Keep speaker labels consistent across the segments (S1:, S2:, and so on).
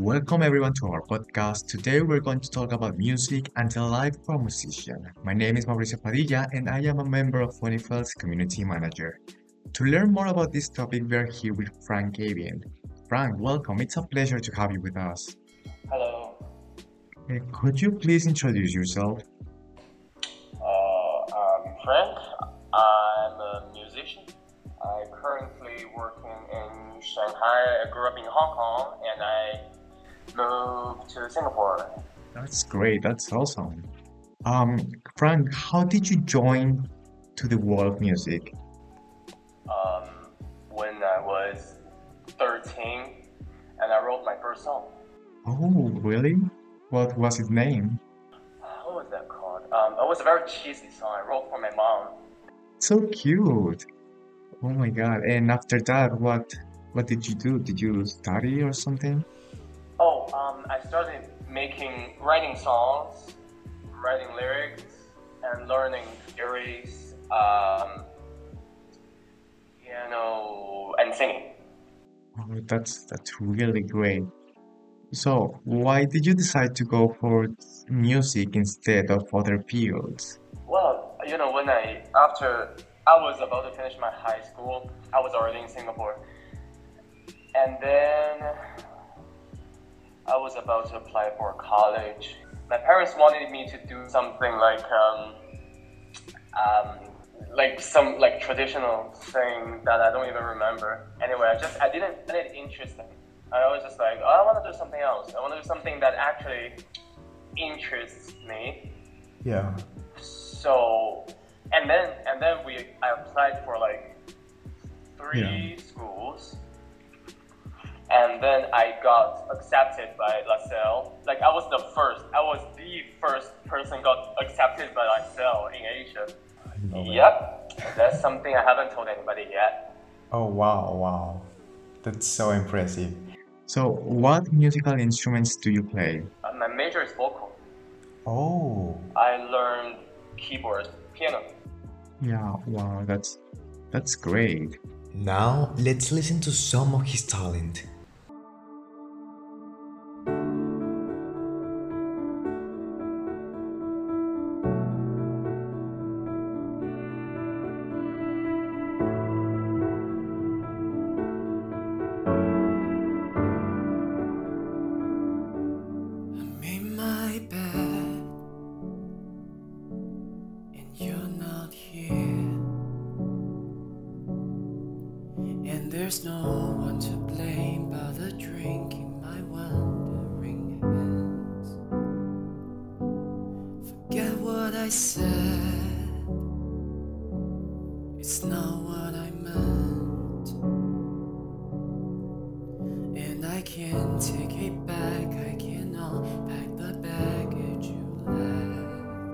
S1: Welcome everyone to our podcast. Today we're going to talk about music and the life of a musician. My name is Mauricio Padilla and I am a member of FUNIFELT's community manager. To learn more about this topic, we are here with Frank Gavin. Frank, welcome. It's a pleasure to have you with us.
S2: Hello.
S1: Uh, could you please introduce yourself?
S2: Uh, I'm Frank. I'm a musician. I'm currently working in Shanghai. I grew up in Hong Kong and I to Singapore.
S1: That's great. That's awesome. Um, Frank, how did you join to the world of music?
S2: Um, when I was 13 and I wrote my first song.
S1: Oh, really? What was its name?
S2: What was that called? Um, it was a very cheesy song I wrote for my mom.
S1: So cute. Oh my God. And after that, what what did you do? Did you study or something?
S2: Um, I started making, writing songs, writing lyrics, and learning theories, um, piano, and singing.
S1: Oh, that's that's really great. So, why did you decide to go for music instead of other fields?
S2: Well, you know, when I, after I was about to finish my high school, I was already in Singapore. And then I was about to apply for college. My parents wanted me to do something like, um, um, like some like traditional thing that I don't even remember. Anyway, I just I didn't find it interesting. I was just like, oh, I want to do something else. I want to do something that actually interests me.
S1: Yeah.
S2: So, and then and then we I applied for like three schools, and then I got accepted by LaSalle. Like I was the first. I was the first person got accepted by LaSalle in Asia. Yep, that's something I haven't told anybody yet.
S3: Oh wow, wow. That's so impressive.
S1: So, what musical instruments do you play?
S2: Uh, my major is vocal.
S3: Oh,
S2: I learned keyboard, piano.
S1: Yeah, wow, that's that's great.
S4: Now, let's listen to some of his talent.
S5: Said, it's not what I meant. And I can't take it back, I cannot pack the baggage you left.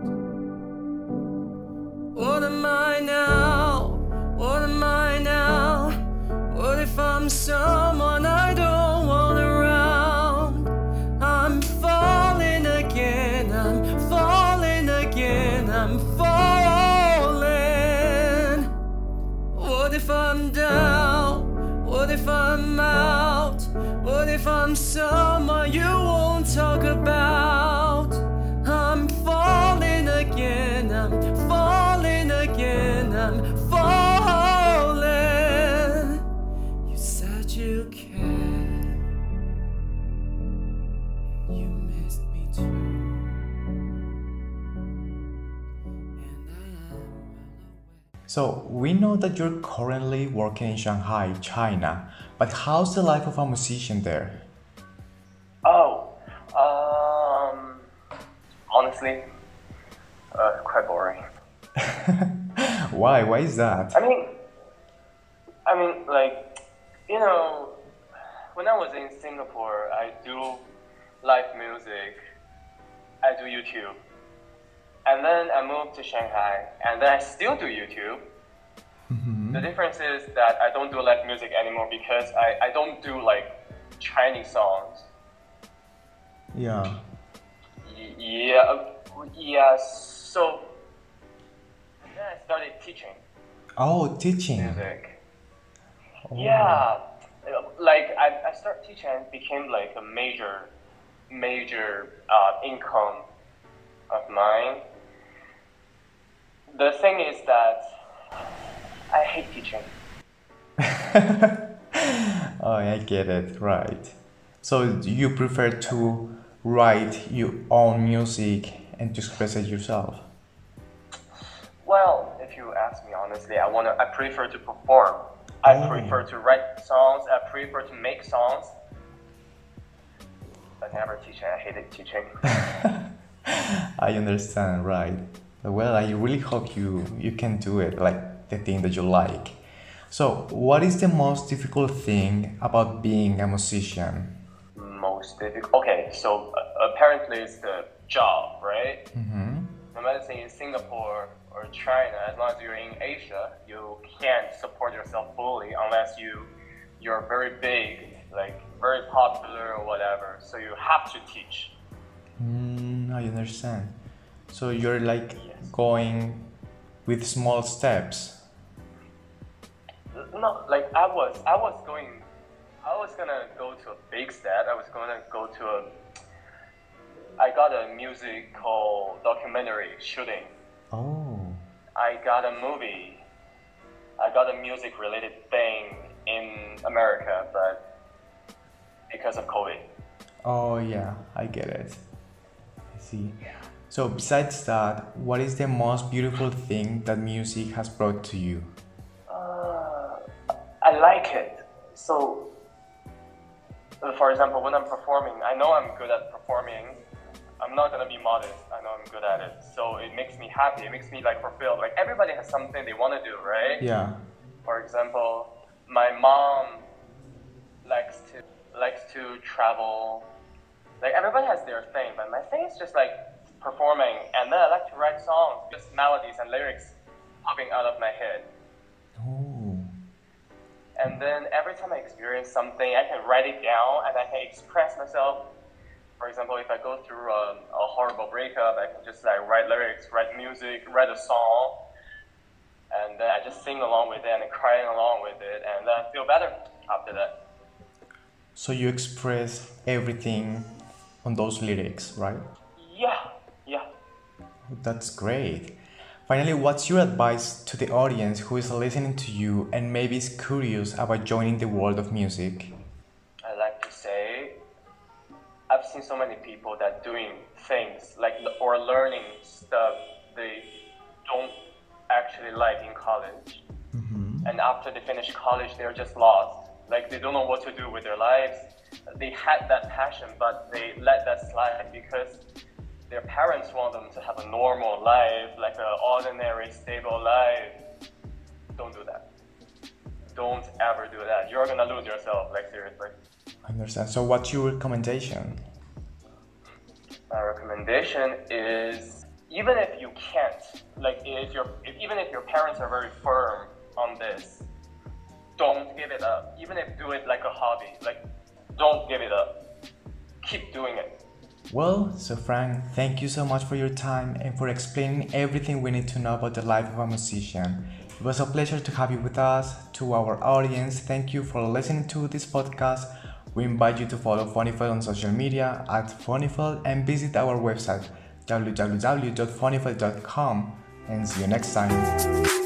S5: What am I now? What am I now? What if I'm someone I'm down? What if I'm out? What if I'm someone you won't talk about?
S3: So we know that you're currently working in Shanghai, China, but how's the life of a musician there?
S2: Oh, um, honestly, uh, quite boring.
S3: Why? Why is that?
S2: I mean, I mean, like, you know, when I was in Singapore, I do live music, I do YouTube, and then I moved to Shanghai, and then I still do YouTube. The difference is that I don't do live music anymore because I, I don't do like Chinese songs.
S3: Yeah.
S2: Yeah, yeah. So then I started teaching
S3: Oh, teaching.
S2: music. Yeah, like I, I started teaching and became like a major, major uh, income of mine. The thing is that I hate teaching.
S1: oh, I get it, right. So you prefer to write your own music and to express it yourself?
S2: Well, if you ask me honestly, I wanna I prefer to perform. I
S1: Oh.
S2: prefer to write songs, I prefer to make songs. But never teaching. I hated teaching.
S1: I understand, right. Well, I really hope you you can do it, like the thing that you like. So, what is the most difficult thing about being a musician?
S2: Most difficult. Okay, so uh, apparently it's the job, right?
S1: Mm-hmm.
S2: No matter say in Singapore or China, as long as you're in Asia, you can't support yourself fully unless you you're very big, like very popular or whatever. So you have to teach.
S1: Mm, I understand. So you're like
S2: Yes.
S1: Going with small steps.
S2: No, like I was, I was going, I was gonna go to a big step. I was gonna go to a. I got a musical documentary shooting.
S1: Oh.
S2: I got a movie. I got a music related thing in America, but because of COVID.
S1: Oh yeah, I get it. I see. So besides that, what is the most beautiful thing that music has brought to you?
S2: Uh, I like it. So, for example, when I'm performing, I know I'm good at performing. I'm not gonna be modest. I know I'm good at it. So it makes me happy. It makes me like fulfilled. Like everybody has something they want to do, right?
S1: Yeah.
S2: For example, my mom likes to likes to travel. Like everybody has their thing, but my thing is just like performing, and then I like to write songs, just melodies and lyrics popping out of my head.
S1: Oh.
S2: And then every time I experience something, I can write it down and I can express myself. For example, if I go through a, a horrible breakup, I can just like write lyrics, write music, write a song, and then I just sing along with it and crying along with it, and then I feel better after that.
S1: So you express everything on those lyrics, right?
S2: Yeah.
S1: That's great. Finally, what's your advice to the audience who is listening to you and maybe is curious about joining the world of music?
S2: I like to say, I've seen so many people that doing things like or learning stuff they don't actually like in college, mm-hmm. and after they finish college, they're just lost. Like they don't know what to do with their lives. They had that passion, but they let that slide because their parents want them to have a normal life, like an ordinary, stable life. Don't do that. Don't ever do that. You're gonna lose yourself, like seriously.
S1: I understand. So, what's your recommendation?
S2: My recommendation is even if you can't, like if your if, even if your parents are very firm on this, don't give it up. Even if do it like a hobby, like don't give it up. Keep doing it.
S1: Well, so Frank, thank you so much for your time and for explaining everything we need to know about the life of a musician. It was a pleasure to have you with us. To our audience, thank you for listening to this podcast. We invite you to follow FUNIFELT on social media at FUNIFELT and visit our website www.funifelt.com and see you next time.